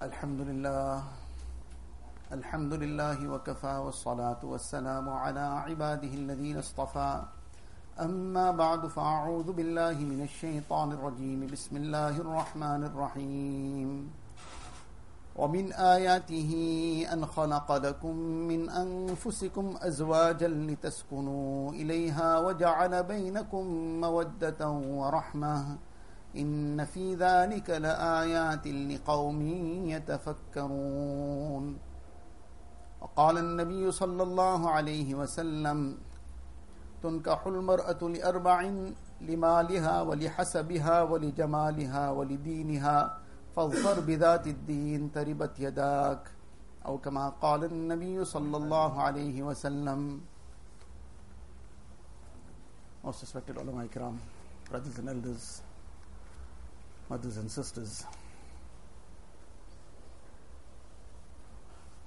الحمد لله الحمد لله وكفى والصلاة والسلام على عباده الذين اصطفى. أما بعد فأعوذ بالله من الشيطان الرجيم. بسم الله الرحمن الرحيم. ومن آياته أن خلق لكم من أنفسكم أزواجا لتسكنوا إليها وجعل بينكم مودة ورحمة. إن في ذلك لآيات لقوم يتفكرون. وقال النبي صلى الله عليه وسلم تنكح المرأة لأربع لمالها ولحسبها ولجمالها ولدينها فاظفر بذات الدين تربت يداك. أو كما قال النبي صلى الله عليه وسلم. Most respected ulama ikram, brothers and elders, mothers and sisters.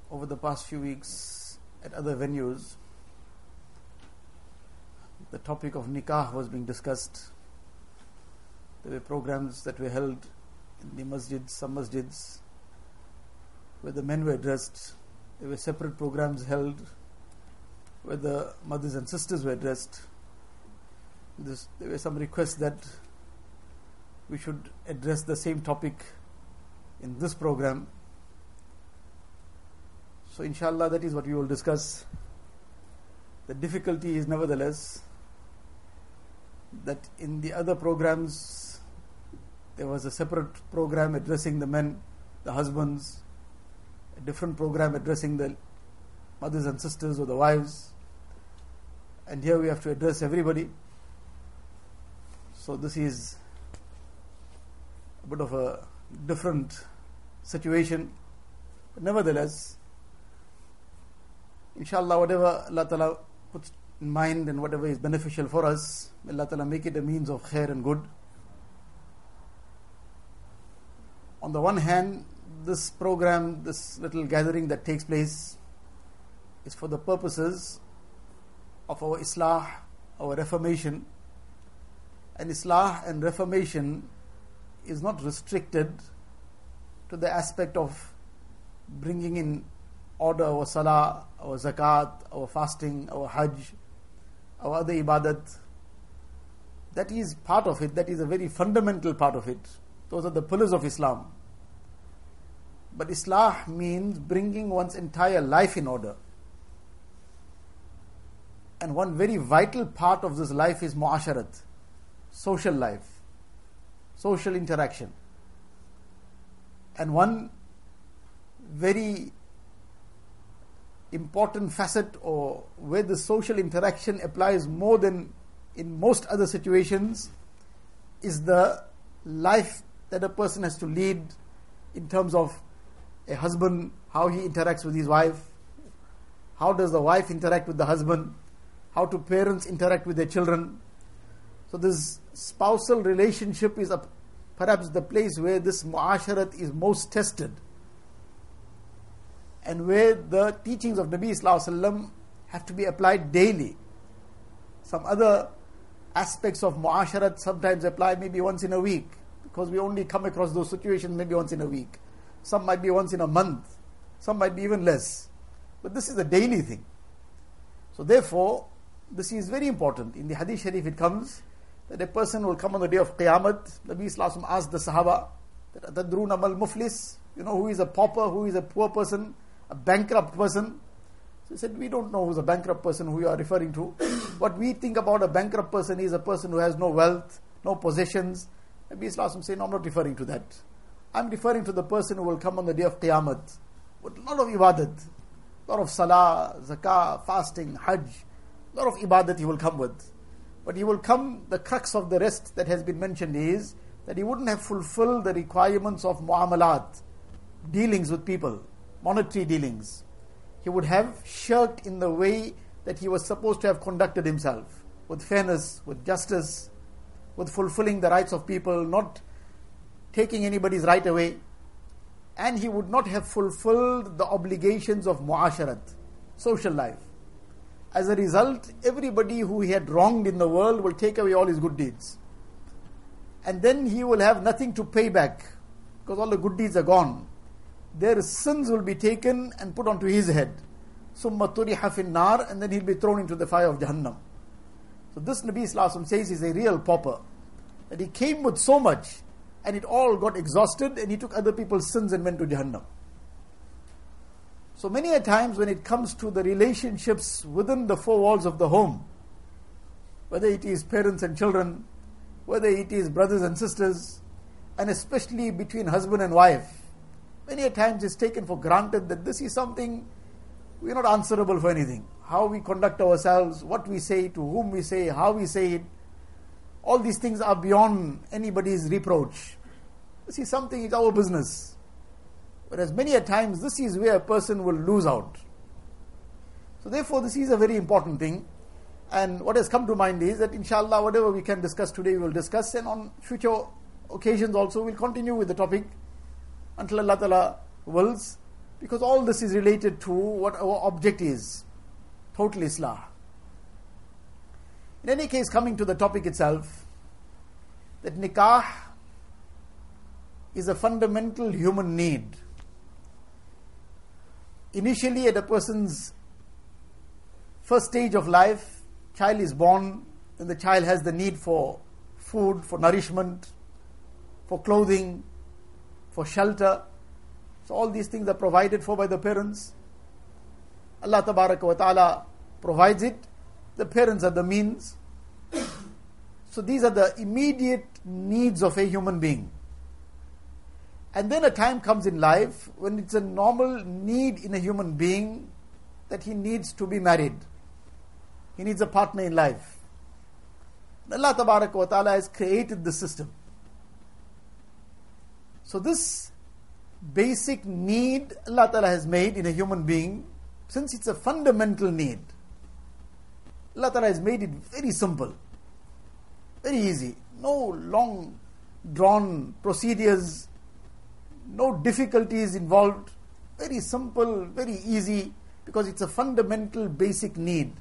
Over the past few weeks at other venues, the topic of nikah was being discussed. There were programs that were held in the masjids, some masjids, where the men were dressed. There were separate programs held where the mothers and sisters were dressed. This, there were some requests that we should address the same topic in this program. So, inshallah, that is what we will discuss. The difficulty is, nevertheless, that in the other programs, there was a separate program addressing the men, the husbands, a different program addressing the mothers and sisters or the wives, and here we have to address everybody. So, this is bit of a different situation. Nevertheless, inshallah, whatever Allah Ta'ala puts in mind and whatever is beneficial for us, Allah Ta'ala make it a means of khair and good. On the one hand, this program, this little gathering that takes place, is for the purposes of our Islah, our reformation. And Islah and reformation is not restricted to the aspect of bringing in order our salah, our zakat, our fasting, our hajj, our other ibadat. That is part of it, that is a very fundamental part of it. Those are the pillars of Islam. But Islah means bringing one's entire life in order. And one very vital part of this life is muasharat, social life social interaction. And one very important facet or where the social interaction applies more than in most other situations is the life that a person has to lead in terms of a husband, how he interacts with his wife, how does the wife interact with the husband, how do parents interact with their children. So this spousal relationship is a, perhaps the place where this muasharat is most tested and where the teachings of Nabi Wasallam have to be applied daily. Some other aspects of muasharat sometimes apply maybe once in a week because we only come across those situations maybe once in a week. Some might be once in a month, some might be even less. But this is a daily thing. So therefore, this is very important. In the Hadith Sharif it comes that a person will come on the day of Qiyamah. Nabi Islam asked the Sahaba, Tadrun amal muflis, you know who is a pauper, who is a poor person, a bankrupt person. So he said, We don't know who's a bankrupt person who you are referring to. what we think about a bankrupt person is a person who has no wealth, no possessions. Nabi Islam said, No, I'm not referring to that. I'm referring to the person who will come on the day of Qiyamah with a lot of ibadat, a lot of salah, zakah, fasting, hajj, a lot of ibadat he will come with. But he will come, the crux of the rest that has been mentioned is that he wouldn't have fulfilled the requirements of muamalat, dealings with people, monetary dealings. He would have shirked in the way that he was supposed to have conducted himself, with fairness, with justice, with fulfilling the rights of people, not taking anybody's right away. And he would not have fulfilled the obligations of muasharat, social life. As a result, everybody who he had wronged in the world will take away all his good deeds. And then he will have nothing to pay back because all the good deeds are gone. their sins will be taken and put onto his head. Summa turiha nar, and then he'll be thrown into the fire of Jahannam. So this Nabi Sallallahu says he's a real pauper. That he came with so much, and it all got exhausted, and he took other people's sins and went to Jahannam. So many a times when it comes to the relationships within the four walls of the home, whether it is parents and children, whether it is brothers and sisters, and especially between husband and wife, many a times it's taken for granted that this is something we're not answerable for anything. How we conduct ourselves, what we say, to whom we say, how we say it, all these things are beyond anybody's reproach. This is something, it's our business. Whereas many a times, this is where a person will lose out. So, therefore, this is a very important thing. And what has come to mind is that, inshallah, whatever we can discuss today, we will discuss, and on future occasions also, we'll continue with the topic until Allah Ta'ala wills, because all this is related to what our object is total Islah. In any case, coming to the topic itself, that nikah is a fundamental human need. Initially, at a person's first stage of life, child is born, and the child has the need for food, for nourishment, for clothing, for shelter. So all these things are provided for by the parents. Allah wa ta'ala provides it. The parents are the means. So these are the immediate needs of a human being. And then a time comes in life when it's a normal need in a human being that he needs to be married. He needs a partner in life. Allah wa ta'ala has created the system. So this basic need Allah Ta'ala has made in a human being, since it's a fundamental need, Allah Ta'ala has made it very simple, very easy. No long drawn procedures, no difficulties involved. Very simple, very easy, because it's a fundamental basic need.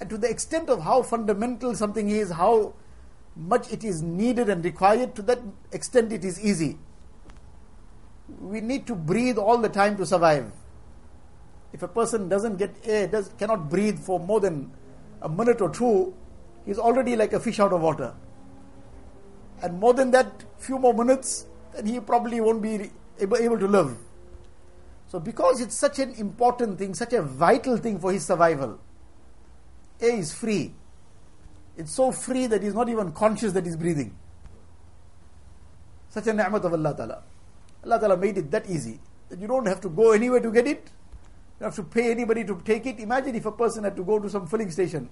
And to the extent of how fundamental something is, how much it is needed and required, to that extent it is easy we need to breathe all the time to survive. If a person doesn't get air, does, cannot breathe for more than a minute or two, he's already like a fish out of water. And more than that, few more minutes, then he probably won't be able, to live. So, because it's such an important thing, such a vital thing for his survival, air is free. It's so free that he's not even conscious that he's breathing. Such a ni'mat of Allah Ta'ala. Allah Ta'ala made it that easy that you don't have to go anywhere to get it. You don't have to pay anybody to take it. Imagine if a person had to go to some filling station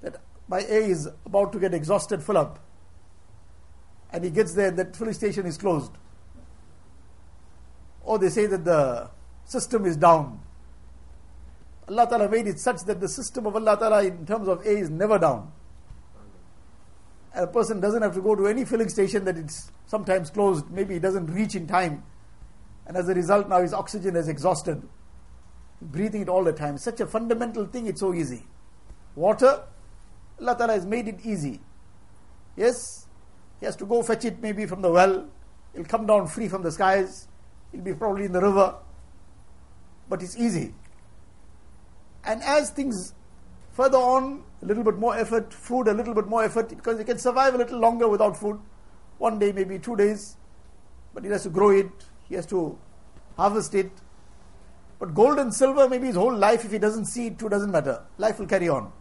that my A is about to get exhausted, fill up. And he gets there, that filling station is closed. Or they say that the system is down. Allah Ta'ala made it such that the system of Allah Ta'ala in terms of A is never down. And a person doesn't have to go to any filling station that it's sometimes closed, maybe he doesn't reach in time. And as a result, now his oxygen is exhausted. Breathing it all the time. Such a fundamental thing, it's so easy. Water, Allah Ta'ala has made it easy. Yes, he has to go fetch it maybe from the well. It'll come down free from the skies. It'll be probably in the river. But it's easy. And as things further on, a little bit more effort, food, a little bit more effort, because he can survive a little longer without food one day, maybe two days, but he has to grow it, he has to harvest it. But gold and silver, maybe his whole life, if he doesn't see it too, doesn't matter. Life will carry on.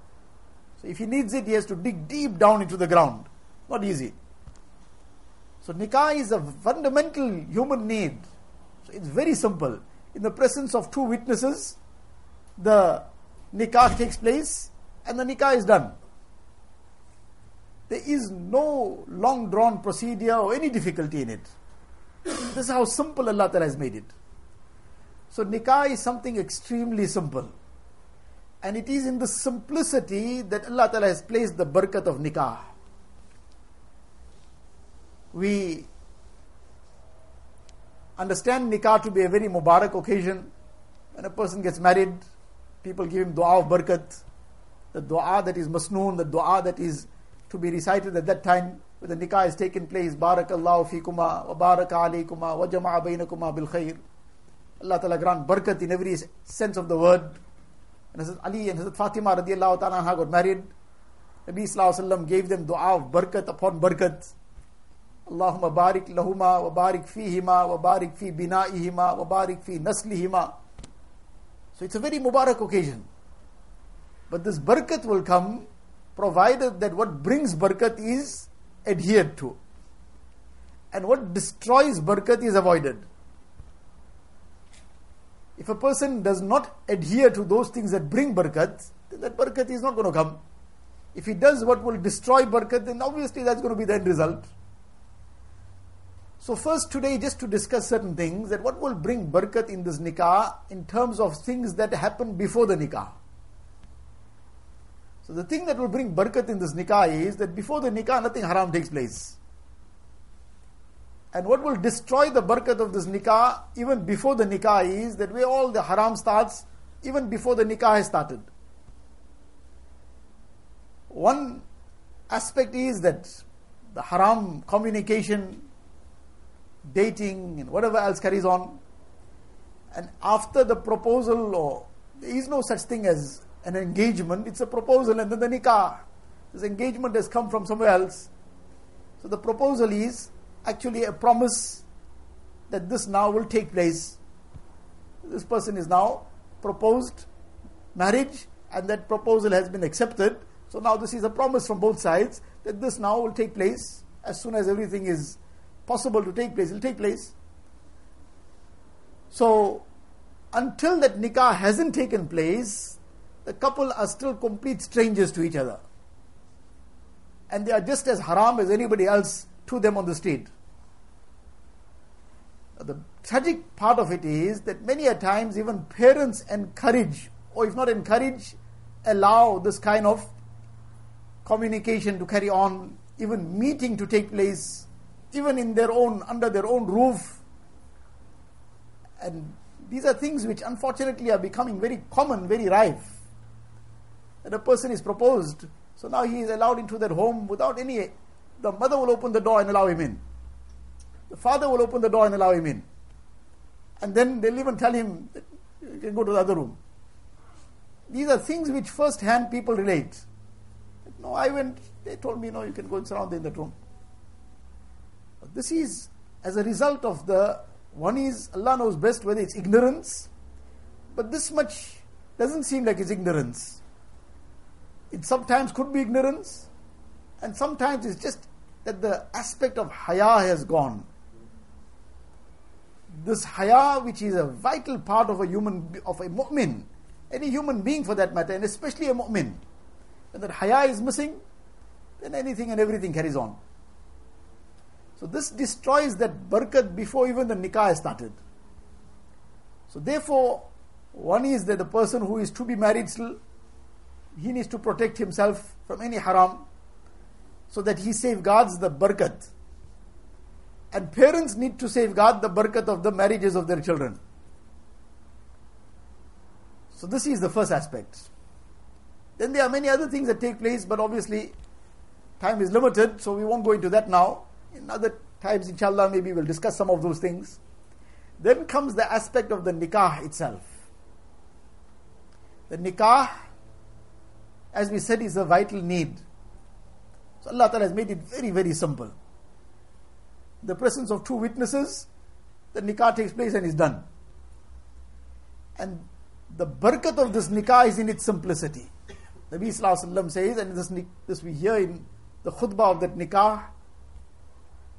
So if he needs it, he has to dig deep down into the ground. Not easy. So nikah is a fundamental human need. So it's very simple. In the presence of two witnesses, the nikah takes place and the nikah is done. There is no long drawn procedure or any difficulty in it. this is how simple Allah Ta'ala has made it. So, nikah is something extremely simple. And it is in the simplicity that Allah Ta'ala has placed the barakat of nikah. We understand nikah to be a very mubarak occasion. When a person gets married, people give him dua of barakat. The dua that is masnoon, the dua that is to be recited at that time when the nikah has taken place. Barakallahu fikuma wa baraka alaykuma wa jama'a bainakuma bil khair. Allah Ta'ala grant barakat in every sense of the word. And Hazrat Ali and Hazrat Fatima radiallahu ta'ala got married. Nabi Sallallahu gave them dua of barakat upon barakat. Wa barik fihima wa barik fi bina'ihima wa barik fi naslihima. So it's a very Mubarak occasion. But this barakat will come provided that what brings barakat is adhered to. And what destroys barakat is avoided. If a person does not adhere to those things that bring barakat, then that barakat is not going to come. If he does what will destroy barakat, then obviously that's going to be the end result. So first today, just to discuss certain things, that what will bring barakat in this nikah in terms of things that happen before the nikah. So the thing that will bring barakat in this nikah is that before the nikah, nothing haram takes place. And what will destroy the barakat of this nikah, even before the nikah, is that where all the haram starts, even before the nikah has started. One aspect is that the haram communication, dating, and whatever else carries on. And after the proposal, or there is no such thing as an engagement, it's a proposal and then the nikah. This engagement has come from somewhere else. So the proposal is actually a promise that this now will take place. This person is now proposed marriage and that proposal has been accepted. So now this is a promise from both sides that this now will take place as soon as everything is possible to take place, it will take place. So until that nikah hasn't taken place, the couple are still complete strangers to each other. And they are just as haram as anybody else to them on the street. The tragic part of it is that many a times even parents encourage, or if not encourage, allow this kind of communication to carry on, even meeting to take place, even in their own, under their own roof. And these are things which unfortunately are becoming very common, very rife. That a person is proposed, so now he is allowed into their home without any. The mother will open the door and allow him in. The father will open the door and allow him in. And then they'll even tell him, you can go to the other room. These are things which first hand people relate. No, I went, they told me, no, you can go and surround in that room. This is as a result of the, one is Allah knows best whether it's ignorance, but this much doesn't seem like it's ignorance. It sometimes could be ignorance, and sometimes it's just that the aspect of haya has gone this haya, which is a vital part of a human, of a mu'min, any human being for that matter, and especially a mu'min, when that haya is missing, then anything and everything carries on. So this destroys that barakat before even the nikah started. So therefore, one is that the person who is to be married still, he needs to protect himself from any haram, so that he safeguards the barakat and parents need to safeguard the barakat of the marriages of their children. So, this is the first aspect. Then there are many other things that take place, but obviously, time is limited, so we won't go into that now. In other times, inshallah, maybe we'll discuss some of those things. Then comes the aspect of the nikah itself. The nikah, as we said, is a vital need. So Allah Ta'ala has made it very, very simple the presence of two witnesses, the nikah takes place and is done. And the barakat of this nikah is in its simplicity. Nabi Sallallahu says, and this, this we hear in the khutbah of that nikah,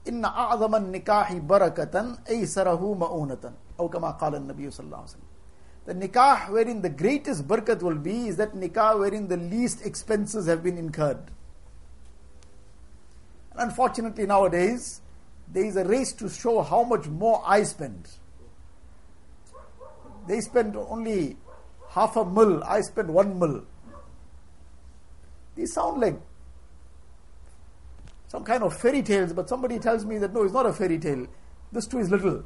إن أعظم النكاح بركة أيسره مؤونة أو كما قال النبي صلى الله عليه وسلم The nikah wherein the greatest barakat will be is that nikah wherein the least expenses have been incurred. And unfortunately nowadays, there is a race to show how much more I spend. They spend only half a mil, I spend one mil. These sound like some kind of fairy tales, but somebody tells me that no, it's not a fairy tale. This too is little.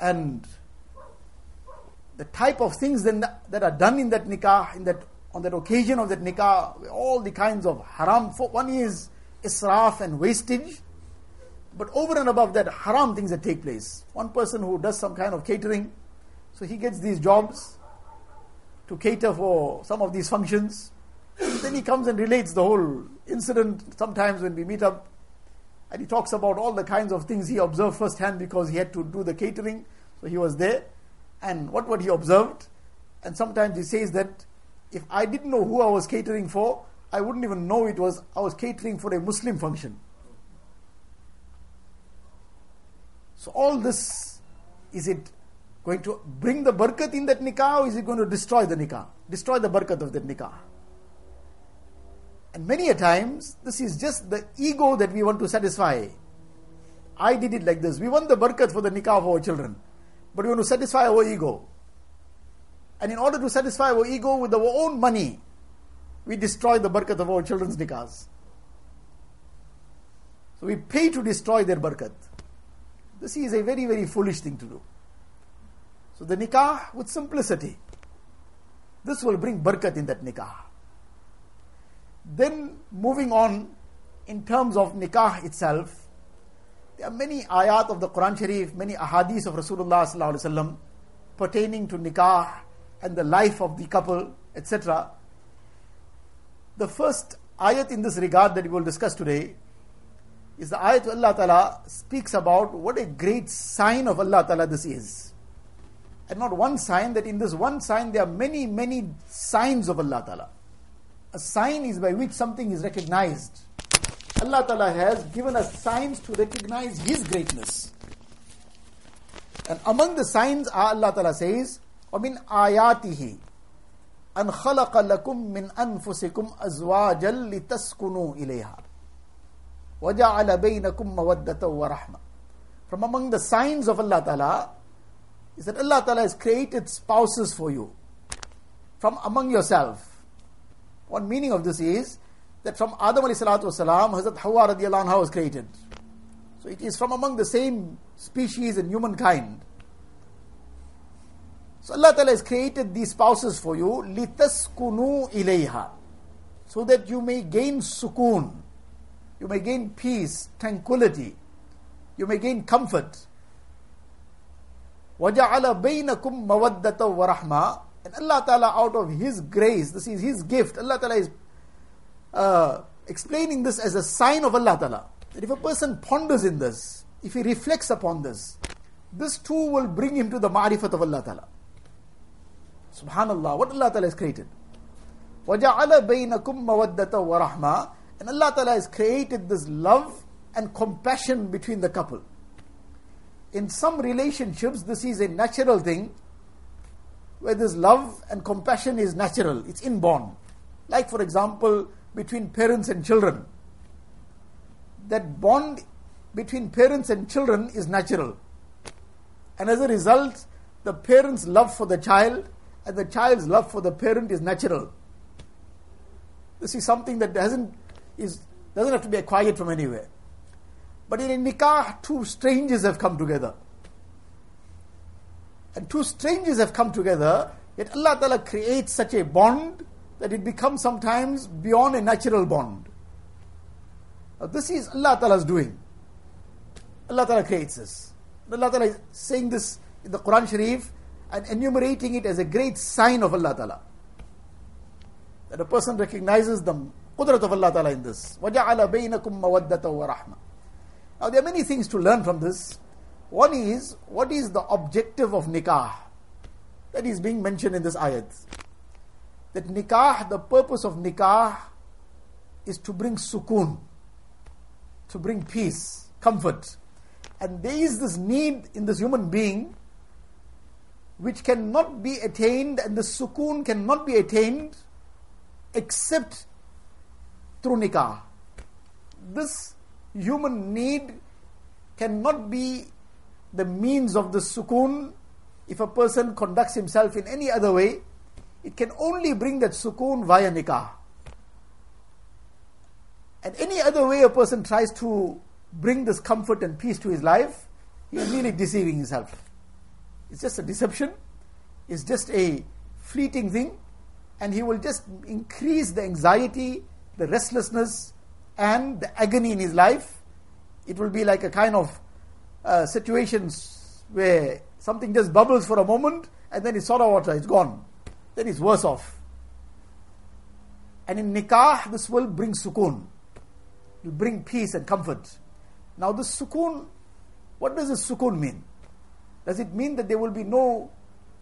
And the type of things then that are done in that nikah, in that on that occasion of that nikah, all the kinds of haram. For One is israf and wastage. But over and above that, haram things that take place. One person who does some kind of catering, so he gets these jobs to cater for some of these functions. Then he comes and relates the whole incident sometimes when we meet up. And he talks about all the kinds of things he observed firsthand because he had to do the catering. So he was there. And what, what he observed. And sometimes he says that if I didn't know who I was catering for, I wouldn't even know it was I was catering for a Muslim function. So all this, is it going to bring the barakat in that nikah or is it going to destroy the nikah? Destroy the barakat of that nikah. And many a times, this is just the ego that we want to satisfy. I did it like this. We want the barakat for the nikah of our children. But we want to satisfy our ego. And in order to satisfy our ego with our own money, we destroy the barakat of our children's nikahs. So we pay to destroy their barakat. This is a very, very foolish thing to do. So the nikah with simplicity. This will bring barakat in that nikah. Then moving on in terms of nikah itself, there are many ayat of the Quran Sharif, many ahadith of Rasulullah pertaining to nikah and the life of the couple, etc. The first ayat in this regard that we will discuss today is the ayat Allah Ta'ala speaks about what a great sign of Allah Ta'ala this is and not one sign, that in this one sign there are many, many signs of Allah Ta'ala. A sign is by which something is recognized. Allah Ta'ala has given us signs to recognize His greatness. And among the signs Allah Ta'ala says, وَمِنْ آيَاتِهِ أَنْ خَلَقَ لَكُم مِّنْ أَنفُسِكُمْ أَزْوَاجًا لِتَسْكُنُوا إِلَيْهَا وَجَعَلَ بَيْنَكُم مَّوَدَّةً وَرَحْمَةً From among the signs of Allah Ta'ala is that Allah Ta'ala has created spouses for you from among yourself. One meaning of this is that from Adam alayhi salatu wasalam, Hazrat Hawa radiallahu anha was created. So it is from among the same species and humankind. So Allah Ta'ala has created these spouses for you, litaskunu ilayha, so that you may gain sukoon, you may gain peace, tranquility, you may gain comfort. وَجَعَلَ بَيْنَكُمْ مَوَدَّةً وَرَحْمَةً And Allah Ta'ala out of His grace, this is His gift, Allah Ta'ala is uh, explaining this as a sign of Allah Ta'ala. That if a person ponders in this, if he reflects upon this, this too will bring him to the ma'rifat of Allah Ta'ala. Subhanallah, what Allah Ta'ala has created. وَجَعَلَ بَيْنَكُمْ مَوَدَّةً وَرَحْمَةً And Allah Ta'ala has created this love and compassion between the couple in some relationships, this is a natural thing where this love and compassion is natural, it's inborn. Like, for example, between parents and children. That bond between parents and children is natural. And as a result, the parent's love for the child and the child's love for the parent is natural. This is something that doesn't, is, doesn't have to be acquired from anywhere. But in nikah, two strangers have come together And two strangers have come together, yet Allah Ta'ala creates such a bond that it becomes sometimes beyond a natural bond. Now, this is Allah Ta'ala's doing. Allah Ta'ala creates this. Allah Ta'ala is saying this in the Quran Sharif and enumerating it as a great sign of Allah Ta'ala. That a person recognizes the qudrat of Allah Ta'ala in this. وَجَعَلَ بَيْنَكُمْ مَوَدَّةً وَرَحْمَةً now, there are many things to learn from this. One is, what is the objective of nikah? That is being mentioned in this ayat. That nikah, the purpose of nikah is to bring sukoon, to bring peace, comfort. And there is this need in this human being which cannot be attained, and the sukoon cannot be attained except through nikah. This human need cannot be the means of the sukoon if a person conducts himself in any other way. It can only bring that sukoon via nikah. And any other way a person tries to bring this comfort and peace to his life, he is really deceiving himself. It's just a deception, it's just a fleeting thing, and he will just increase the anxiety, the restlessness, and the agony in his life it will be like a kind of uh, situations where something just bubbles for a moment and then it's soda water, it's gone. Then it's worse off. And in nikah, this will bring sukoon. It will bring peace and comfort. Now, this sukoon, what does this sukoon mean? Does it mean that there will be no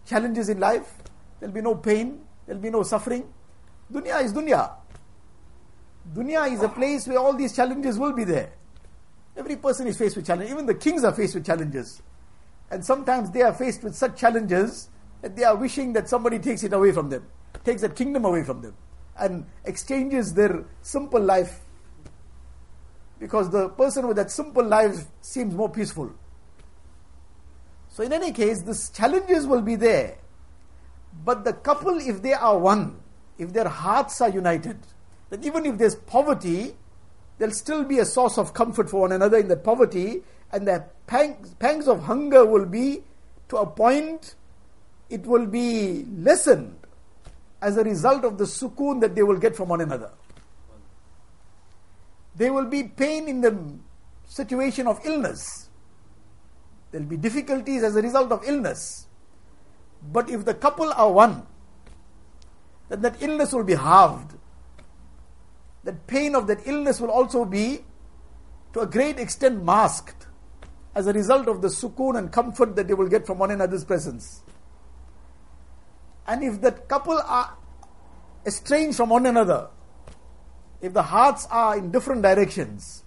challenges in life? There will be no pain? There will be no suffering? Dunya is dunya. Dunya is a place where all these challenges will be there. Every person is faced with challenges. Even the kings are faced with challenges. And sometimes they are faced with such challenges that they are wishing that somebody takes it away from them, takes that kingdom away from them, and exchanges their simple life. Because the person with that simple life seems more peaceful. So, in any case, these challenges will be there. But the couple, if they are one, if their hearts are united, then even if there's poverty, there'll still be a source of comfort for one another in that poverty, and the pangs, pangs of hunger will be to a point, it will be lessened as a result of the sukoon that they will get from one another. There will be pain in the situation of illness. There will be difficulties as a result of illness. But if the couple are one, then that illness will be halved that pain of that illness will also be to a great extent masked as a result of the sukoon and comfort that they will get from one another's presence. And if that couple are estranged from one another, if the hearts are in different directions,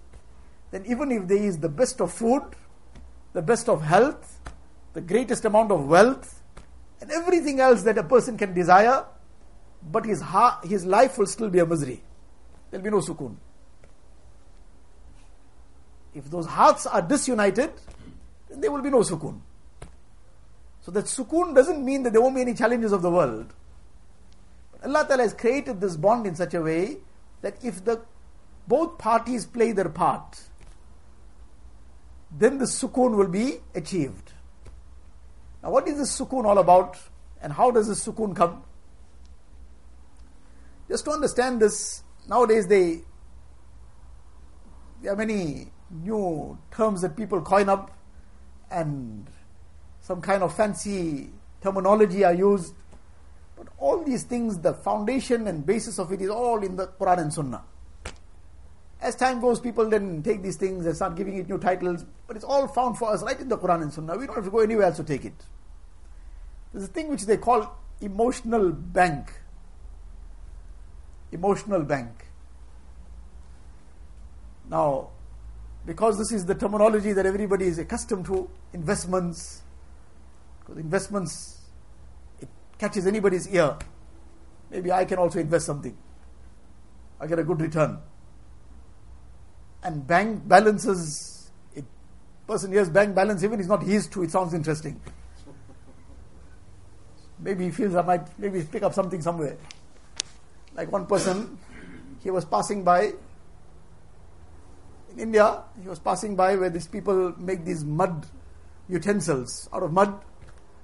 then even if there is the best of food, the best of health, the greatest amount of wealth, and everything else that a person can desire, but his, heart, his life will still be a misery there'll be no sukoon. If those hearts are disunited, then there will be no sukoon. So that sukoon doesn't mean that there won't be any challenges of the world. But Allah Ta'ala has created this bond in such a way that if the both parties play their part, then the sukoon will be achieved. Now, what is this sukoon all about, and how does this sukoon come? Just to understand this, Nowadays, they there are many new terms that people coin up, and some kind of fancy terminology are used. But all these things, the foundation and basis of it is all in the Quran and Sunnah. As time goes, people then take these things and start giving it new titles, but it's all found for us right in the Quran and Sunnah. We don't have to go anywhere else to take it. There's a thing which they call emotional bank emotional bank. Now, because this is the terminology that everybody is accustomed to, investments, because investments, it catches anybody's ear. Maybe I can also invest something. I get a good return. And bank balances, it, person hears bank balance, even is not his too, it sounds interesting. Maybe he feels I might maybe pick up something somewhere. Like one person, he was passing by in India, he was passing by where these people make these mud utensils out of mud.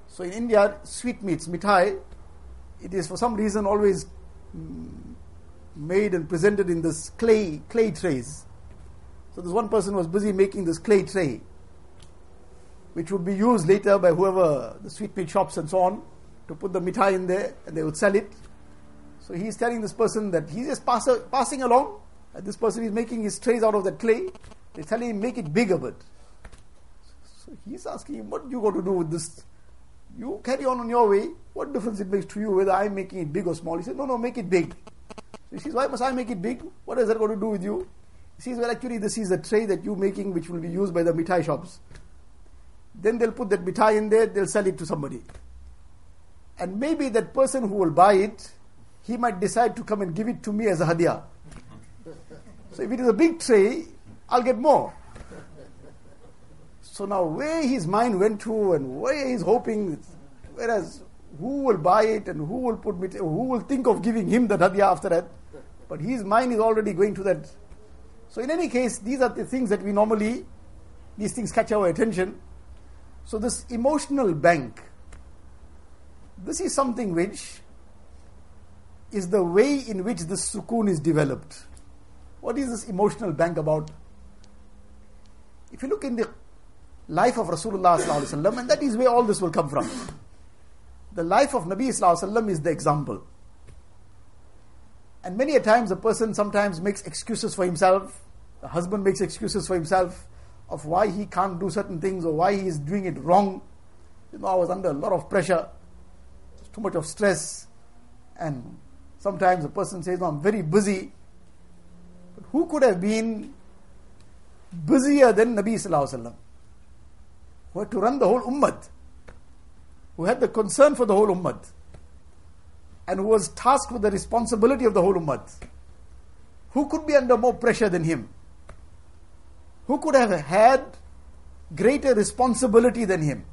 So in India, sweetmeats, mithai, it is for some reason always mm, made and presented in this clay clay trays. So this one person was busy making this clay tray, which would be used later by whoever the sweetmeat shops and so on to put the mithai in there, and they would sell it. So he's telling this person that he's just pass, passing along, and this person is making his trays out of that clay. They're telling him, make it bigger, but. So he's asking him, what you got to do with this? You carry on on your way. What difference it makes to you whether I'm making it big or small? He said, no, no, make it big. So he says, why must I make it big? What has that got to do with you? He says, well, actually, this is a tray that you're making which will be used by the mithai shops. Then they'll put that mithai in there, they'll sell it to somebody. And maybe that person who will buy it he might decide to come and give it to me as a hadiyah. So if it is a big tray, I'll get more. So now where his mind went to and where he's hoping, whereas who will buy it and who will put me who will think of giving him the hadiyah after that? But his mind is already going to that. So in any case, these are the things that we normally, these things catch our attention. So this emotional bank, this is something which is the way in which this sukoon is developed. What is this emotional bank about? If you look in the life of Rasulullah and that is where all this will come from. The life of Nabi Sallallahu is the example. And many a times a person sometimes makes excuses for himself. The husband makes excuses for himself of why he can't do certain things or why he is doing it wrong. You know, I was under a lot of pressure, too much of stress, and sometimes a person says, no, I'm very busy. But who could have been busier than Nabi Sallallahu who had to run the whole ummah, who had the concern for the whole ummah, and who was tasked with the responsibility of the whole ummah. Who could be under more pressure than him? Who could have had greater responsibility than him?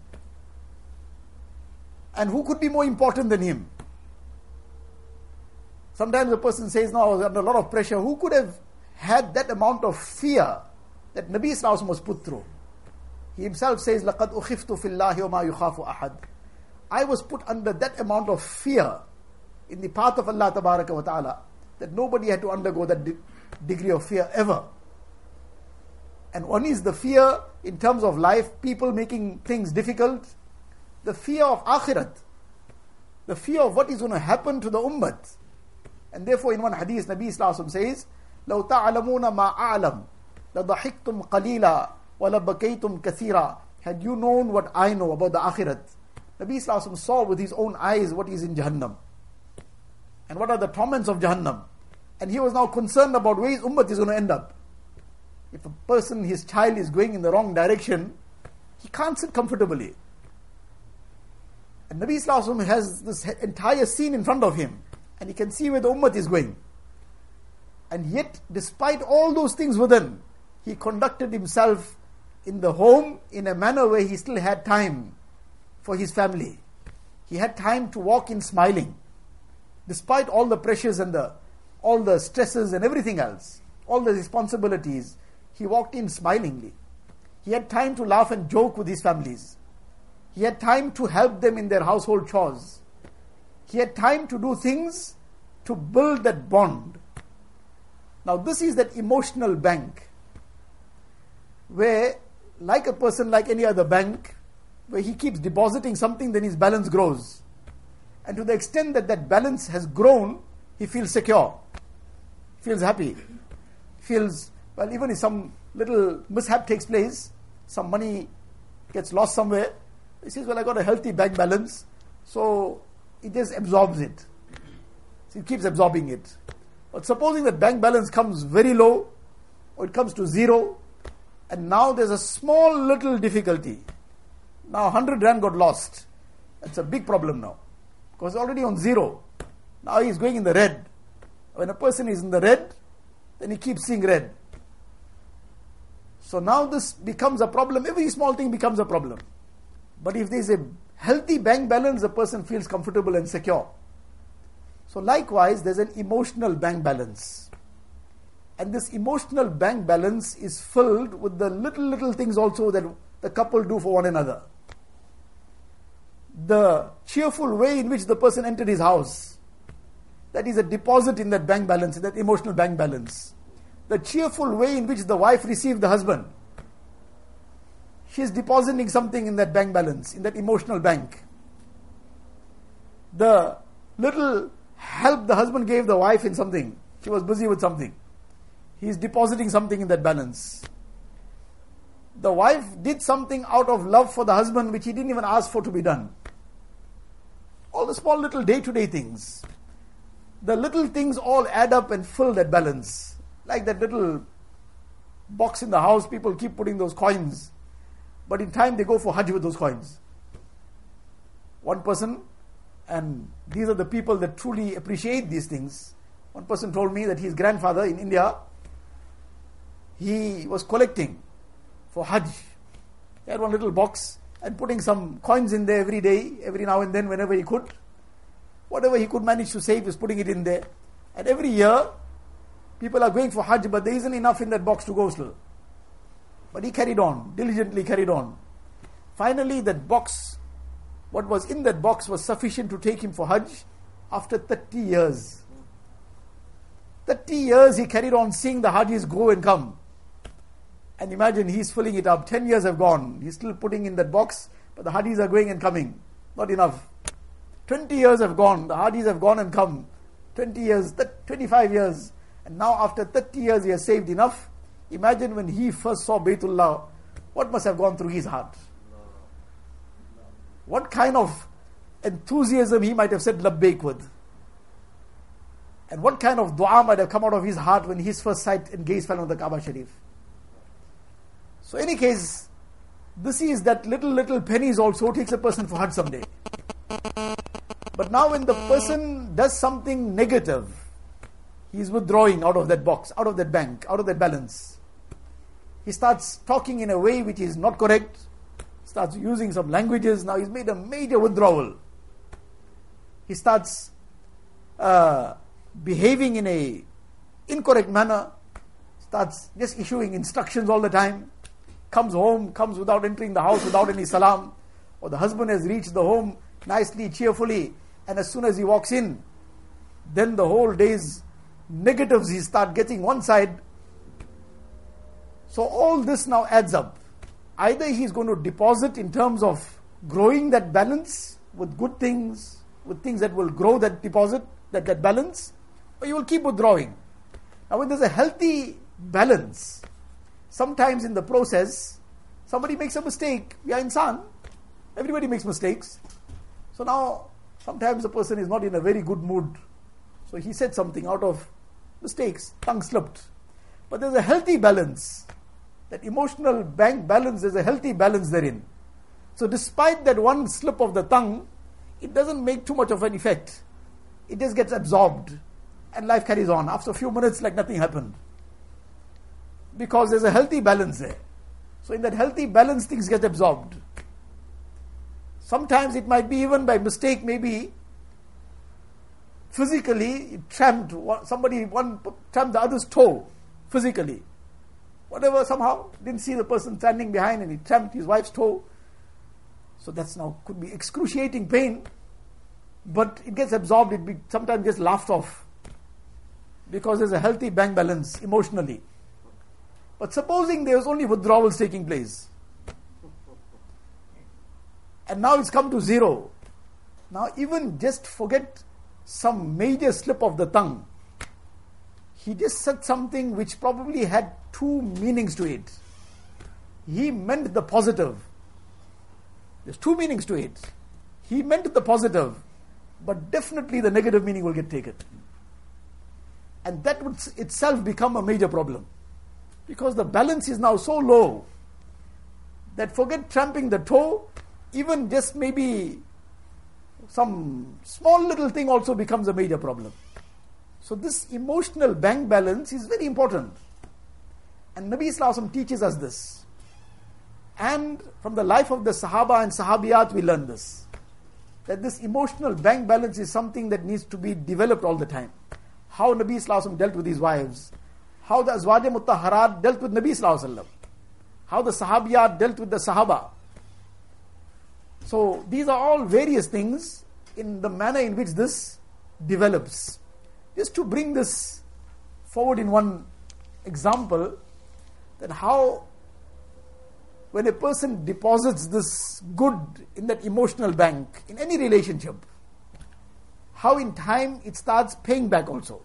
And who could be more important than him? Sometimes a person says, No, I was under a lot of pressure. Who could have had that amount of fear that Nabi Islam was put through? He himself says, لَقَدْ أُخِفْتُ فِي اللَّهِ وَمَا يُخَافُ أَحَدٍ I was put under that amount of fear in the path of Allah Tabaraka wa Ta'ala that nobody had to undergo that de- degree of fear ever. And one is the fear in terms of life, people making things difficult, the fear of akhirat, the fear of what is going to happen to the ummah. And therefore, in one hadith, Nabi Islam says, لو تعلمون ما أعلم لضحكتم قليلا وَلَبَكَيْتُمْ كَثِيرًا Had you known what I know about the akhirat, Nabi Islam saw with his own eyes what is in Jahannam. And what are the torments of Jahannam. And he was now concerned about where his ummah is going to end up. If a person, his child is going in the wrong direction, he can't sit comfortably. And Nabi Islam has this entire scene in front of him. And he can see where the ummah is going. And yet, despite all those things within, he conducted himself in the home in a manner where he still had time for his family. He had time to walk in smiling, despite all the pressures and the all the stresses and everything else, all the responsibilities. He walked in smilingly. He had time to laugh and joke with his families. He had time to help them in their household chores. He had time to do things to build that bond. Now, this is that emotional bank where like a person like any other bank, where he keeps depositing something, then his balance grows. And to the extent that that balance has grown, he feels secure, feels happy, feels, well, even if some little mishap takes place, some money gets lost somewhere, he says, well, I got a healthy bank balance, so he just absorbs it. So he keeps absorbing it. But supposing that bank balance comes very low, or it comes to zero, and now there's a small little difficulty. Now 100 rand got lost. That's a big problem now. Because already on zero. Now he's going in the red. When a person is in the red, then he keeps seeing red. So now this becomes a problem. Every small thing becomes a problem. But if there's a healthy bank balance, the person feels comfortable and secure. So likewise, there's an emotional bank balance. And this emotional bank balance is filled with the little, little things also that the couple do for one another. The cheerful way in which the person entered his house, that is a deposit in that bank balance, in that emotional bank balance. The cheerful way in which the wife received the husband, she is depositing something in that bank balance, in that emotional bank. The little help the husband gave the wife in something, she was busy with something he is depositing something in that balance. The wife did something out of love for the husband which he didn't even ask for to be done. All the small little day to day things. The little things all add up and fill that balance. Like that little box in the house, people keep putting those coins. But in time they go for Hajj with those coins. One person, and these are the people that truly appreciate these things. One person told me that his grandfather in India he was collecting for Hajj. He had one little box and putting some coins in there every day, every now and then, whenever he could. Whatever he could manage to save, he was putting it in there. And every year, people are going for Hajj, but there isn't enough in that box to go still. But he carried on, diligently carried on. Finally, that box, what was in that box was sufficient to take him for Hajj after 30 years. 30 years he carried on seeing the Hajjis go and come. And imagine he's filling it up. 10 years have gone. He's still putting in that box, but the Hajjis are going and coming. Not enough. 20 years have gone. The Hajjis have gone and come. 20 years, 25 years. And now after 30 years he has saved enough. Imagine when he first saw Baytullah, what must have gone through his heart? What kind of enthusiasm he might have said labbaik with. And what kind of dua might have come out of his heart when his first sight and gaze fell on the Kaaba Sharif. So, in any case, this is that little, little pennies also takes a person for Hajj someday. But now, when the person does something negative, he is withdrawing out of that box, out of that bank, out of that balance. He starts talking in a way which is not correct, starts using some languages. Now, he's made a major withdrawal he starts uh, behaving in a incorrect manner, starts just issuing instructions all the time, comes home, comes without entering the house without any salam, or the husband has reached the home nicely, cheerfully, and as soon as he walks in, then the whole day's negatives he start getting one side. So all this now adds up. Either he's going to deposit in terms of growing that balance with good things, with things that will grow that deposit, that, that balance, or you will keep withdrawing. Now, when there's a healthy balance, sometimes in the process, somebody makes a mistake. We are insan. Everybody makes mistakes. So now, sometimes the person is not in a very good mood. So he said something out of mistakes, tongue slipped. But there's a healthy balance. That emotional bank balance, there's a healthy balance therein. So despite that one slip of the tongue, it doesn't make too much of an effect. It just gets absorbed and life carries on. After a few minutes, like nothing happened. Because there's a healthy balance there. So, in that healthy balance, things get absorbed. Sometimes it might be even by mistake, maybe physically it tramped somebody, one tramped the other's toe physically. Whatever, somehow, didn't see the person standing behind and he tramped his wife's toe. So that's now could be excruciating pain, but it gets absorbed, it be, sometimes gets laughed off because there's a healthy bank balance emotionally. But supposing there's only withdrawals taking place, and now it's come to zero. Now, even just forget some major slip of the tongue. He just said something which probably had two meanings to it. He meant the positive there's two meanings to it. He meant the positive, but definitely the negative meaning will get taken. And that would itself become a major problem. Because the balance is now so low that forget tramping the toe, even just maybe some small little thing also becomes a major problem. So, this emotional bank balance is very important. And Nabi Islam teaches us this. And from the life of the Sahaba and Sahabiyat, we learn this. That this emotional bank balance is something that needs to be developed all the time. How Nabi Sallallahu dealt with his wives, how the Azwaj Mutahharat dealt with Nabi Sallallahu how the Sahabiyat dealt with the Sahaba. So these are all various things in the manner in which this develops. Just to bring this forward in one example, that how when a person deposits this good in that emotional bank, in any relationship, how in time it starts paying back also.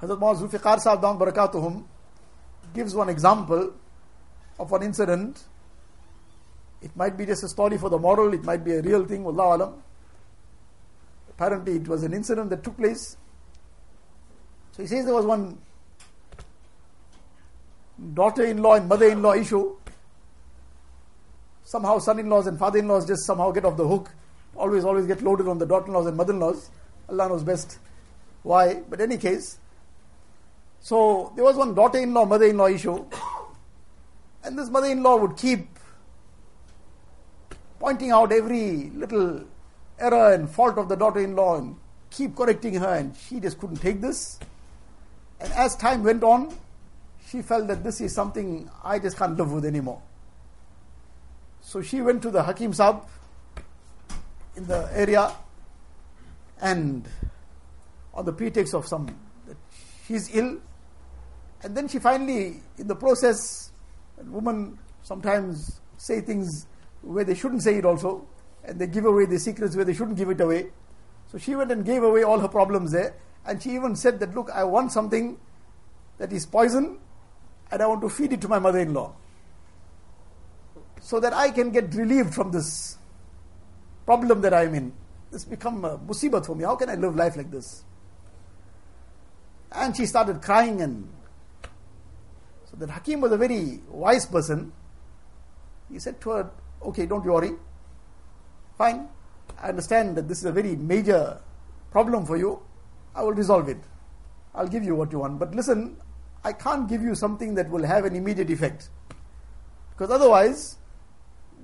Hazrat Maulana Zulfiqar Sahib Damat Barakatuhum gives one example of an incident. It might be just a story for the moral, it might be a real thing, Wallahu alam. Apparently, it was an incident that took place. So he says there was one daughter-in-law and mother-in-law issue. Somehow son-in-laws and father-in-laws just somehow get off the hook. Always, always get loaded on the daughter-in-laws and mother-in-laws. Allah knows best why. But any case, so there was one daughter-in-law, mother-in-law issue. And this mother-in-law would keep pointing out every little error and fault of the daughter-in-law and keep correcting her and she just couldn't take this. And as time went on, she felt that this is something I just can't live with anymore. So she went to the Hakim Sahib in the area and on the pretext of some, that she's ill And then she finally, in the process, women sometimes say things where they shouldn't say it also, and they give away the secrets where they shouldn't give it away. So she went and gave away all her problems there, and she even said that, look, I want something that is poison, and I want to feed it to my mother-in-law, so that I can get relieved from this problem that I'm in. This become a musibat for me. How can I live life like this? And she started crying and so that Hakim was a very wise person. He said to her, Okay, don't worry. Fine. I understand that this is a very major problem for you. I will resolve it. I'll give you what you want. But listen, I can't give you something that will have an immediate effect. Because otherwise,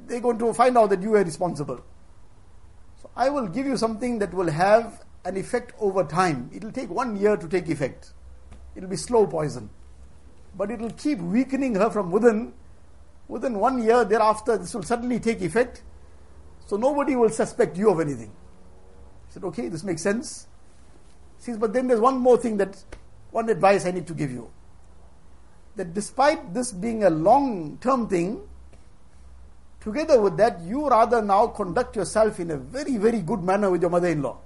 they're going to find out that you are responsible. So I will give you something that will have an effect over time. It will take one year to take effect. It will be slow poison. But it will keep weakening her from within. Within one year thereafter, this will suddenly take effect. So nobody will suspect you of anything. He said, okay, this makes sense. He says, but then there's one more thing that, one advice I need to give you. That despite this being a long term thing, together with that, you rather now conduct yourself in a very, very good manner with your mother in law.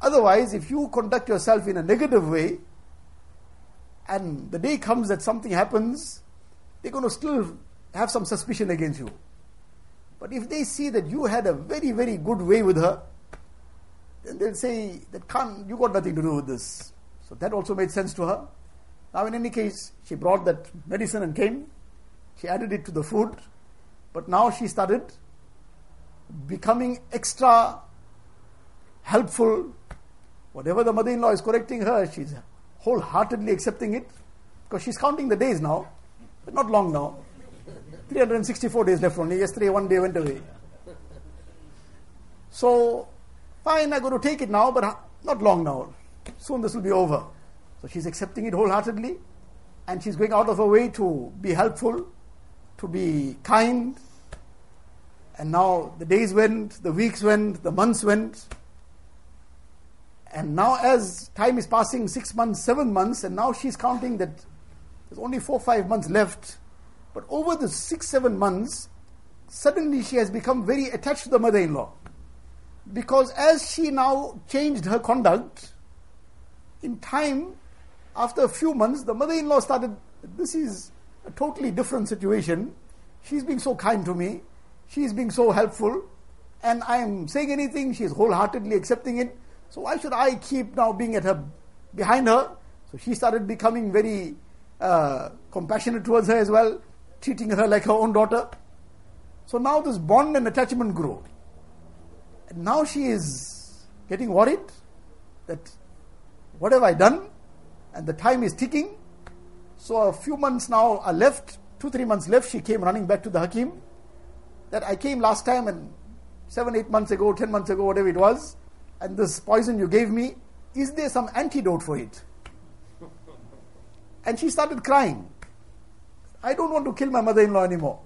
Otherwise, if you conduct yourself in a negative way, and the day comes that something happens, they're going to still have some suspicion against you. But if they see that you had a very, very good way with her, then they'll say that can't, you got nothing to do with this. So that also made sense to her. Now, in any case, she brought that medicine and came. She added it to the food. But now she started becoming extra helpful Whatever the mother in law is correcting her, she's wholeheartedly accepting it because she's counting the days now, but not long now. 364 days left only. Yesterday, one day went away. So, fine, I'm going to take it now, but not long now. Soon this will be over. So, she's accepting it wholeheartedly and she's going out of her way to be helpful, to be kind. And now the days went, the weeks went, the months went. And now, as time is passing, six months, seven months, and now she's counting that there's only four, five months left. But over the six, seven months, suddenly she has become very attached to the mother in law. Because as she now changed her conduct, in time, after a few months, the mother in law started, this is a totally different situation. She's being so kind to me, she's being so helpful, and I am saying anything, she's wholeheartedly accepting it. So why should I keep now being at her behind her? So she started becoming very uh, compassionate towards her as well, treating her like her own daughter. So now this bond and attachment grew. And now she is getting worried that what have I done? And the time is ticking. So a few months now are left, two, three months left. She came running back to the Hakim. That I came last time and seven, eight months ago, ten months ago, whatever it was and this poison you gave me, is there some antidote for it? And she started crying. I don't want to kill my mother in law anymore.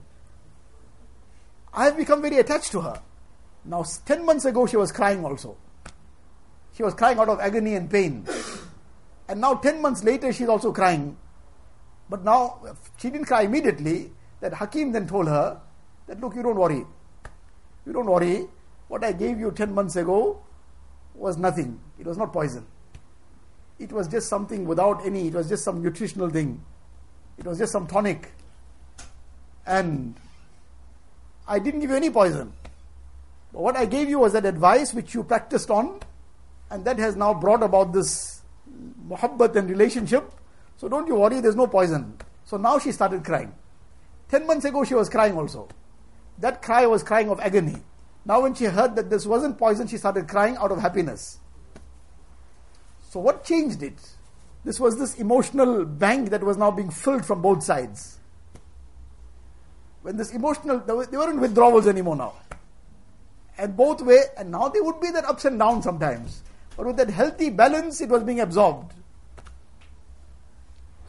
I have become very attached to her. Now, 10 months ago, she was crying also. She was crying out of agony and pain. And now, 10 months later, she's also crying. But now, she didn't cry immediately. That Hakim then told her that, look, you don't worry. You don't worry. What I gave you 10 months ago, was nothing. It was not poison. It was just something without any, it was just some nutritional thing. It was just some tonic. And I didn't give you any poison. But what I gave you was that advice which you practiced on, and that has now brought about this muhabbat and relationship. So don't you worry, there's no poison. So now she started crying. Ten months ago, she was crying also. That cry was crying of agony. Now, when she heard that this wasn't poison, she started crying out of happiness. So, what changed it? This was this emotional bank that was now being filled from both sides. When this emotional, they weren't withdrawals anymore now. And both way, and now they would be that ups and downs sometimes. But with that healthy balance, it was being absorbed.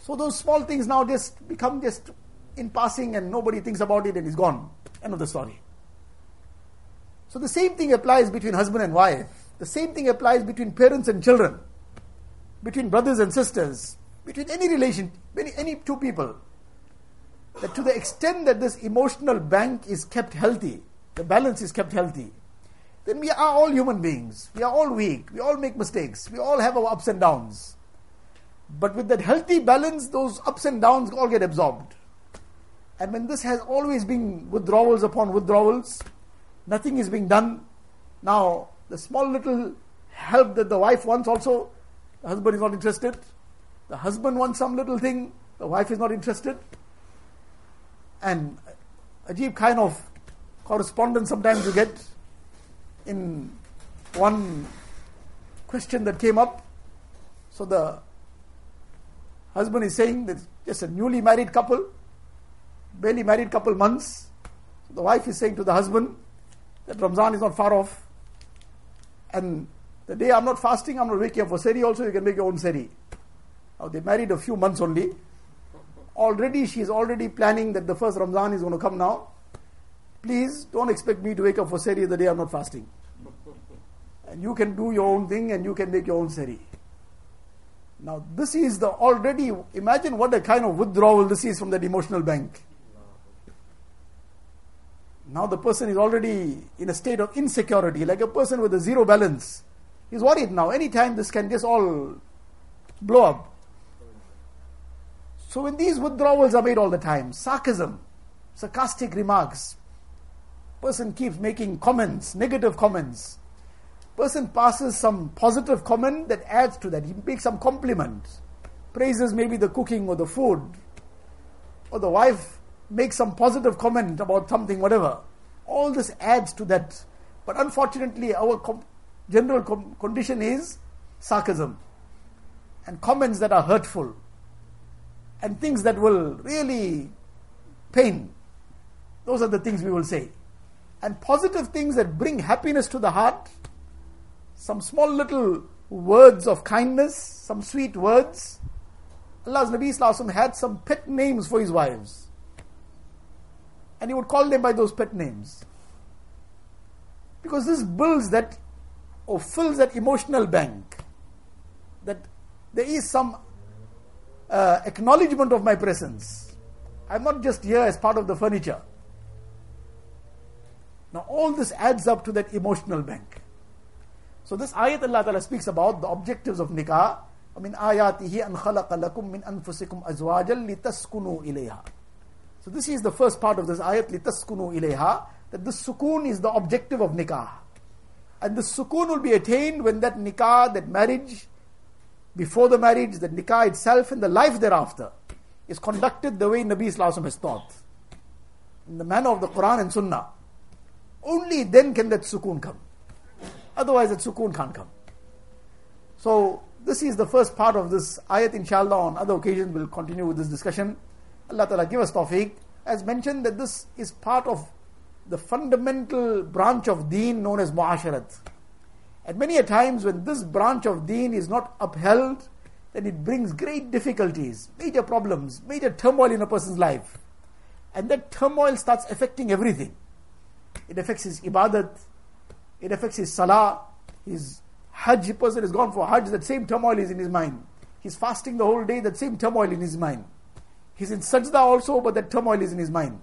So those small things now just become just in passing and nobody thinks about it and it's gone. End of the story. So the same thing applies between husband and wife. The same thing applies between parents and children, between brothers and sisters. between any relation, any, any two people, that to the extent that this emotional bank is kept healthy, the balance is kept healthy, then we are all human beings. We are all weak. We all make mistakes. We all have our ups and downs. But with that healthy balance, those ups and downs all get absorbed. And when this has always been withdrawals upon withdrawals, nothing is being done. Now, the small little help that the wife wants also, the husband is not interested. The husband wants some little thing, the wife is not interested. And a deep kind of correspondence sometimes you get in one question that came up. So the husband is saying that just a newly married couple, barely married couple months. So the wife is saying to the husband that Ramzan is not far off. And the day I'm not fasting, I'm not waking up for sehri also, you can make your own sehri. Now they married a few months only. Already she is already planning that the first Ramzan is going to come now. Please don't expect me to wake up for sehri the day I'm not fasting. And you can do your own thing and you can make your own sehri. Now this is the already imagine what a kind of withdrawal this is from that emotional bank. Now the person is already in a state of insecurity, like a person with a zero balance. He's worried now. Anytime this can just all blow up. So when these withdrawals are made all the time, sarcasm, sarcastic remarks, person keeps making comments, negative comments. Person passes some positive comment that adds to that. He makes some compliment, praises maybe the cooking or the food, or the wife makes some positive comment about something, whatever. All this adds to that. But unfortunately, our com- general com- condition is sarcasm and comments that are hurtful and things that will really pain. Those are the things we will say. And positive things that bring happiness to the heart, some small little words of kindness, some sweet words. Allah's Nabi Wasallam had some pet names for his wives. And he would call them by those pet names. Because this builds that or fills that emotional bank. That there is some uh, acknowledgement of my presence. I'm not just here as part of the furniture. Now, all this adds up to that emotional bank. So, this ayat Allah Ta'ala speaks about the objectives of nikah. ومن آياته أن خلق لكم من أنفسكم أزواجا لتسكنوا إليها. So this is the first part of this ayat لتسكنوا إليها that the sukoon is the objective of nikah. And the sukoon will be attained when that nikah, that marriage, before the marriage, the nikah itself and the life thereafter is conducted the way Nabi Islam has taught. In the manner of the Quran and Sunnah. Only then can that sukoon come. Otherwise that sukoon can't come. So this is the first part of this ayat inshallah on other occasions we'll continue with this discussion. Allah Ta'ala give us tawfiq. As mentioned that this is part of the fundamental branch of deen known as muasharat. And many a times when this branch of deen is not upheld, then it brings great difficulties, major problems, major turmoil in a person's life. And that turmoil starts affecting everything. It affects his ibadat, it affects his salah, his hajj, person is gone for hajj, that same turmoil is in his mind. He's fasting the whole day, that same turmoil in his mind. He's in sajda also, but that turmoil is in his mind.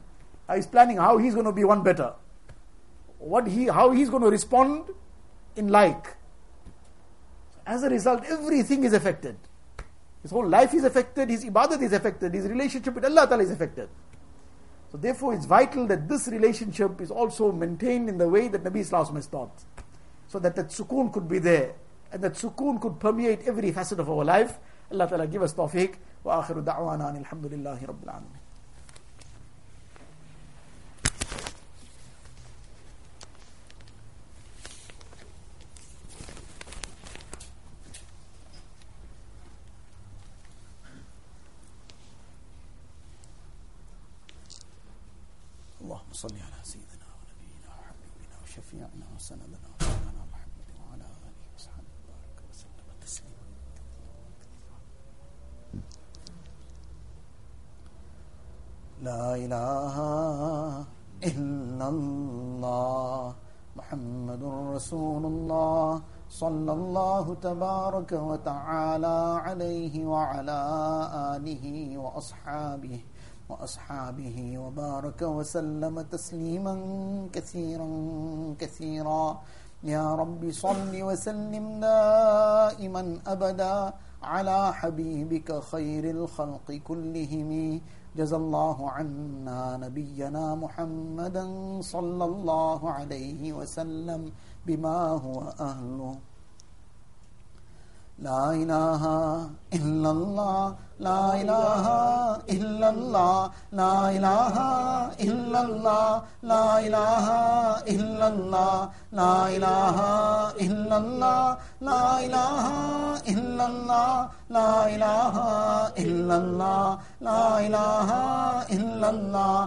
He's planning how he's going to be one better. What he, how he's going to respond in like. As a result, everything is affected. His whole life is affected, his ibadat is affected, his relationship with Allah Ta'ala is affected. So therefore it's vital that this relationship is also maintained in the way that Nabi Islam has taught. So that that sukoon could be there. And that sukoon could permeate every facet of our life. Allah Ta'ala give us tawfiq. Wa akhiru da'wana alhamdulillahi rabbil alamin. اللهم صل على سيدنا ونبينا وحبيبنا وشفيعنا وسندنا ومولانا محمد وعلى آله وصحبه وبارك وسلم تسليما. لا إله إلا الله محمد رسول الله صلى الله تبارك وتعالى عليه وعلى آله وأصحابه وأصحابه وبارك وسلم تسليما كثيرا كثيرا. يا رب صل وسلم دائما أبدا على حبيبك خير الخلق كلهم. جزى الله عنا نبينا محمدا صلى الله عليه وسلم بما هو أهله. لا إله إلا الله. لا الہ الا اللہ لا الہ الا اللہ لا الہ الا اللہ لا الہ الا اللہ لا الہ الا اللہ لا الہ الا اللہ لا الہ الا اللہ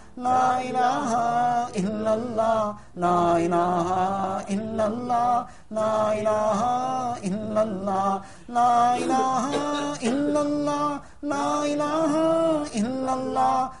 لا الہ الا اللہ لا الہ الا اللہ لا الہ الا اللہ لا الہ الا اللہ لا الہ الا اللہ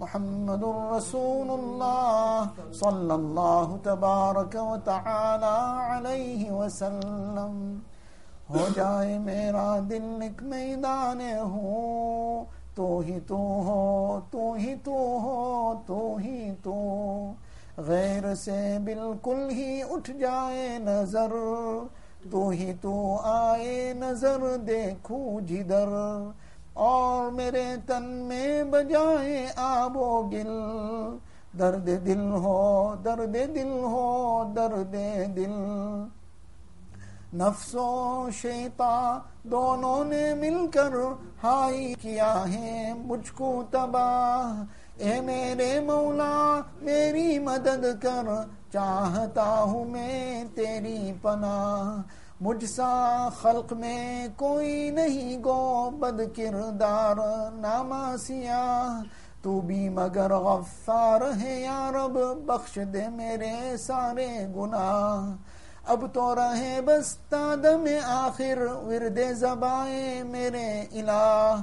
محمد رسول الله صلى الله تبارك وتعالى عليه وسلم۔ ہو جائے میرا دل ایک میدان ہو، تو ہی تو ہو، تو ہی تو ہو، تو ہی تو۔ غیر سے بالکل ہی اٹھ جائے نظر، تو ہی تو آئے نظر دیکھو جدھر اور میرے تن میں بجائے آب و گل۔ درد دل ہو، درد دل ہو، درد دل۔ نفس و شیتا دونوں نے مل کر ہائی کیا ہے مجھ کو تباہ۔ اے میرے مولا، میری مدد کر، چاہتا ہوں میں تیری پناہ۔ مجھ سا خلق میں کوئی نہیں گو بد کردار ناما سیاہ، تو بھی مگر غفار ہے یا رب، بخش دے میرے سارے گناہ۔ اب تو رہے بس تادم آخر، ورد زبائیں میرے الہ۔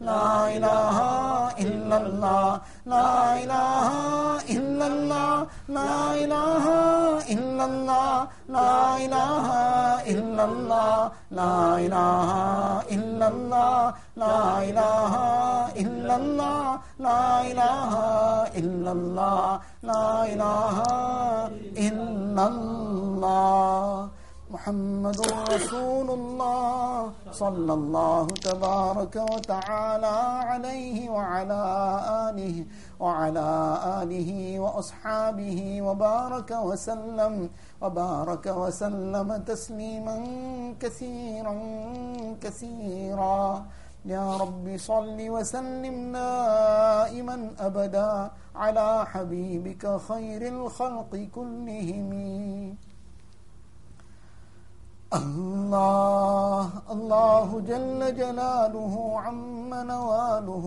لا الہ الا اللہ لا الہ الا اللہ لا الہ الا اللہ لا الہ الا اللہ لا الہ الا اللہ لا الہ الا اللہ لا الہ الا اللہ لا الہ الا اللہ محمد رسول الله صلى الله تبارك وتعالى عليه وعلى آله وعلى آله وأصحابه وبارك وسلم وبارك وسلم تسليما كثيرا كثيرا. يا رب صل وسلم دائما أبدا على حبيبك خير الخلق كلهم. الله الله جل جلاله عم نواله.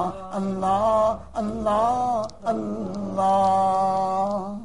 اللہ اللہ اللہ.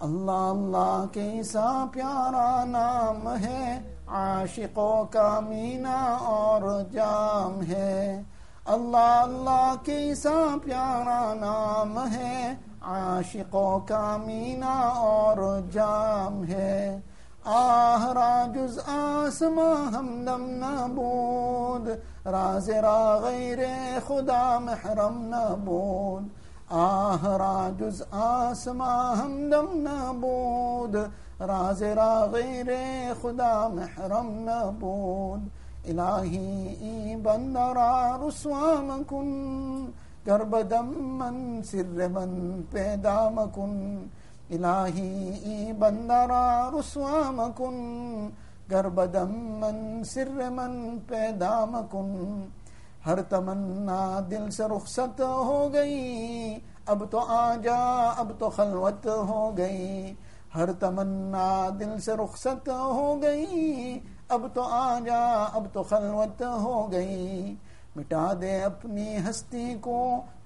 اللہ اللہ کیسا پیارا نام ہے، عاشقوں کا مینا اور جام ہے۔ اللہ اللہ کیسا پیارا نام ہے، عاشقوں کا مینا اور جام ہے۔ آہرا جز آسماں ہمدم نبود راز را غیر خدا محرم نبود. آه را جز آسما همدم نبود. راز را غیر خدا محرم نبود. الهی این بنده را رسوا مکن. گر بدم من سر من پیدا مکن. الهی این بنده را رسوا مکن. گربدم من سر من پیدا مکن ہر تمنا دل سے رخصت ہو گئی اب تو آ جا اب تو خلوت ہو گئی ہر تمنا دل سے رخصت ہو گئی اب تو آ جا اب تو خلوت ہو گئی مٹا دے اپنی ہستی کو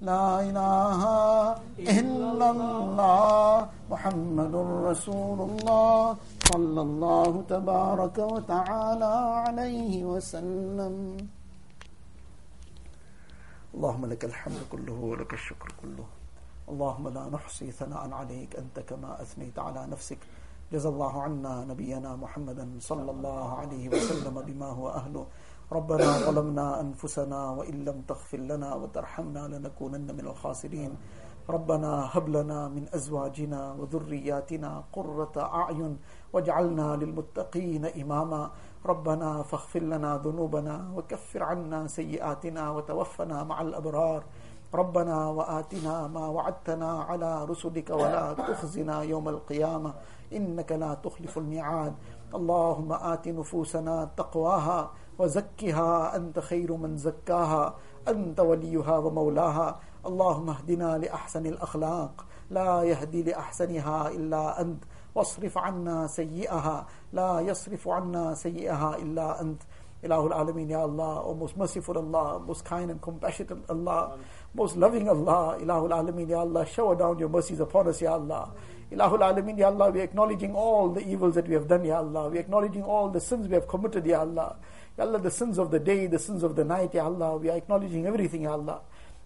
لا إله إلا الله محمد رسول الله صلى الله تبارك وتعالى عليه وسلم. اللهم لك الحمد كله ولك الشكر كله. اللهم لا نحصي ثناء عليك أنت كما أثنيت على نفسك. جزى الله عنا نبينا محمدا صلى الله عليه وسلم بما هو أهله. ربنا ظلمنا أنفسنا وإن لم تغفر لنا وترحمنا لنكونن من الخاسرين. ربنا هب لنا من أزواجنا وذرياتنا قرة أعين واجعلنا للمتقين إماما. ربنا فاغفر لنا ذنوبنا وكفر عنا سيئاتنا وتوفنا مع الأبرار. ربنا وآتنا ما وعدتنا على رسلك ولا تخزنا يوم القيامة. إنك لا تخلف الميعاد. اللهم آت نفوسنا تقواها وزكها أنت خير من زكاها أنت وليها ومولاها. اللهم اهدنا لأحسن الأخلاق. لا يهدي لأحسنها إلا أنت. واصرف عنا سيئها. لا يصرف عنا سيئها إلا أنت. إله العالمين يا الله oh, most merciful Allah most kind and compassionate Allah most loving Allah. إله العالمين يا الله shower down your mercies upon us يا الله. إله العالمين يا الله we acknowledging all the evils that we have done يا الله. We acknowledging all the sins we have committed يا الله. Ya Allah, the sins of the day, the sins of the night, Ya Allah. We are acknowledging everything, Ya Allah.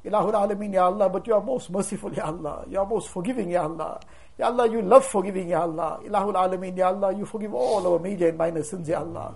Ilahul Alameen, Ya Allah, but you are most merciful, Ya Allah. You are most forgiving, Ya Allah. Ya Allah, you love forgiving, Ya Allah. Ilahul Alameen, Ya Allah, you forgive all our major and minor sins, Ya Allah.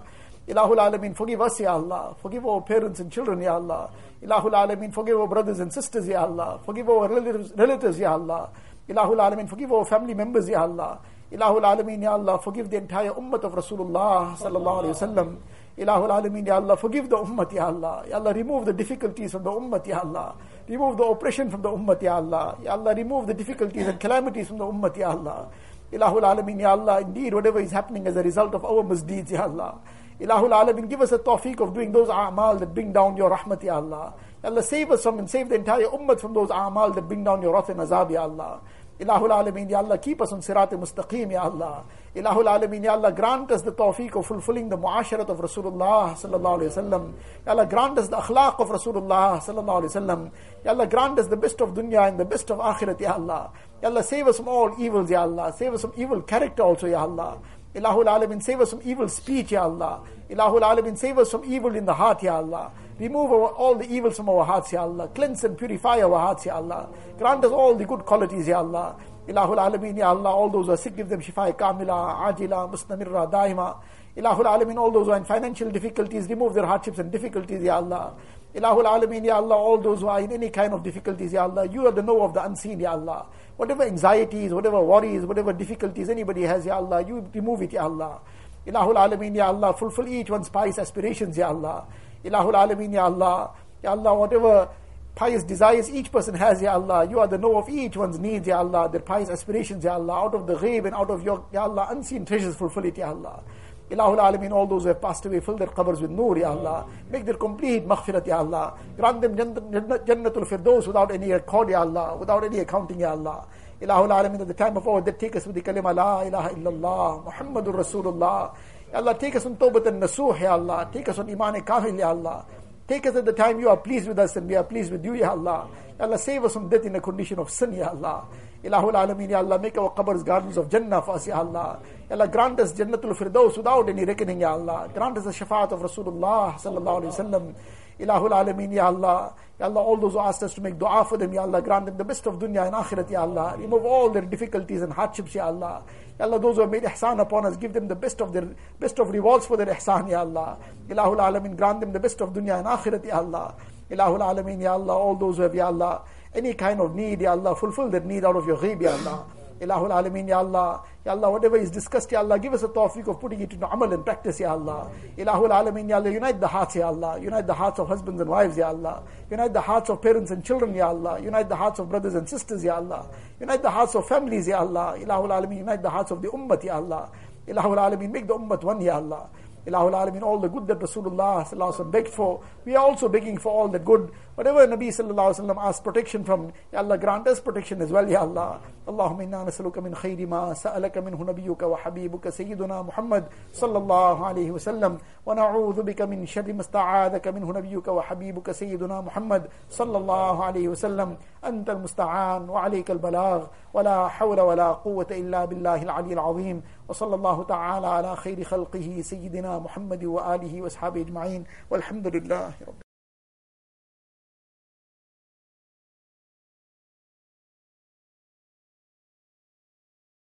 Ilahul Alameen, forgive us, Ya Allah. Forgive our parents and children, Ya Allah. Ilahul Alameen, forgive our brothers and sisters, Ya Allah. Forgive our relatives, relatives Ya Allah. Ilahul Alameen, forgive our family members, Ya Allah. Ilahul Alameen, Ya Allah, forgive the entire ummah of Rasulullah sallallahu alayhi wasallam. Ilahul Alameen, Ya Allah, forgive the ummah, Ya Allah. Ya Allah, remove the difficulties from the ummah, Ya Allah. Remove the oppression from the ummah, Ya Allah. Ya Allah, remove the difficulties and calamities from the ummah, Ya Allah. Ilahul Alameen, Ya Allah, indeed, whatever is happening as a result of our misdeeds, Ya Allah. Ilahul Alamin, give us a tawfiq of doing those a'mal that bring down your rahmat, Ya Allah. Ya Allah, save us from and save the entire ummah from those a'mal that bring down your wrath and azab, Ya Allah. Ilahul Alamin, Ya Allah, keep us on sirat mustaqim, Ya Allah. Ilahul Alamin, Ya Allah, grant us the tawfiq of fulfilling the muasharat of Rasulullah sallallahu alayhi wasallam. Ya Allah, grant us the akhlaq of Rasulullah sallallahu alayhi wasallam. Ya Allah, grant us the best of dunya and the best of akhirat, Ya Allah. Ya Allah, save us from all evils, Ya Allah. Save us from evil character also, Ya Allah. Ilahul Alamin, save us from evil speech, Ya Allah. Ilahul Alamin, save us from evil in the heart, Ya Allah. Remove our, all the evils from our hearts, Ya Allah. Cleanse and purify our hearts, Ya Allah. Grant us all the good qualities, Ya Allah. Ilahul Alamin, Ya Allah. All those who are sick, give them shifa kamila, ajila, mustamirra, daima. Ilahul Alamin, all those who are in financial difficulties, remove their hardships and difficulties, Ya Allah. Ilahul Alamin, Ya Allah, all those who are in any kind of difficulties, Ya Allah, you are the know of the unseen, Ya Allah. Whatever anxieties, whatever worries, whatever difficulties anybody has, Ya Allah, you remove it, Ya Allah. Ilahul Alameen, Ya Allah, fulfill each one's pious aspirations, Ya Allah. Ilahul Alameen, Ya Allah. Ya Allah, whatever pious desires each person has, Ya Allah, you are the know of each one's needs, Ya Allah, their pious aspirations, Ya Allah, out of the ghaib and out of your, Ya Allah, unseen treasures, fulfill it, Ya Allah. Ilahul Alameen, all those who have passed away, fill their qabrs with nur, Ya Allah. Make their complete maghfirat, Ya Allah. Grant them Jannatul Firdaus without any record, Ya Allah, without any accounting, Ya Allah. Ilahul Alameen, at the time of our death, take us with the kalima, La ilaha illallah, Muhammadur Rasulullah. Allah, take us on Tawbat and Nasuh, Ya Allah. Take us on Iman Kamil, Ya Allah. Take us at the time you are pleased with us and we are pleased with you, Ya Allah. Ya Allah, save us from death in a condition of sin, Ya Allah. Ilahul Alameen, Ya Allah, make our qabrs gardens of Jannah for us, Ya Allah. Ya Allah, grant us Jannatul Firdaus without any reckoning, Ya Allah. Grant us the shafaat of Rasulullah sallallahu alayhi wa sallam. Ilahul Alameen, Ya Allah. Ya Allah, all those who asked us to make dua for them, Ya Allah, grant them the best of dunya and akhirat, Ya Allah. Remove all their difficulties and hardships, Ya Allah. Ya Allah, those who have made ihsan upon us, give them the best of their best of rewards for their ihsan, Ya Allah. Ilahul Alameen, grant them the best of dunya and akhirat, Ya Allah. Ilahul Alameen, Ya Allah, all those who have, Ya Allah, any kind of need, Ya Allah, fulfill their need out of your ghaib, Ya Allah. Ilahul Alameen, Ya Allah. Ya Allah, whatever is discussed, Ya Allah, give us a tawfiq of putting it into amal and practice, Ya Allah. Ilahul Alameen, Ya Allah, unite the hearts, Ya Allah. Unite the hearts of husbands and wives, Ya Allah. Unite the hearts of parents and children, Ya Allah. Unite the hearts of brothers and sisters, Ya Allah. Unite the hearts of families, Ya Allah. Ilahul Alameen, unite the hearts of the ummah, Ya Allah. Ilahul Alameen, make the ummah one, Ya Allah. Ilahul Alameen, all the good that Rasulullah begged for, we are also begging for all the good. Whatever Nabi sallallahu alaihi wasallam asked protection from, Ya Allah, grant us protection as well, Ya Allah. اللهم إنا نسألك من خير ما سألك منه نبيك وحبيبك سيدنا محمد صلى الله عليه وسلم ونعوذ بك من شر ما استعاذك منه نبيك وحبيبك سيدنا محمد صلى الله عليه وسلم أنت المستعان وعليك البلاغ ولا حول ولا قوة إلا بالله العلي العظيم وصلى الله تعالى على خير خلقه سيدنا محمد وآله وأصحابه أجمعين والحمد لله رب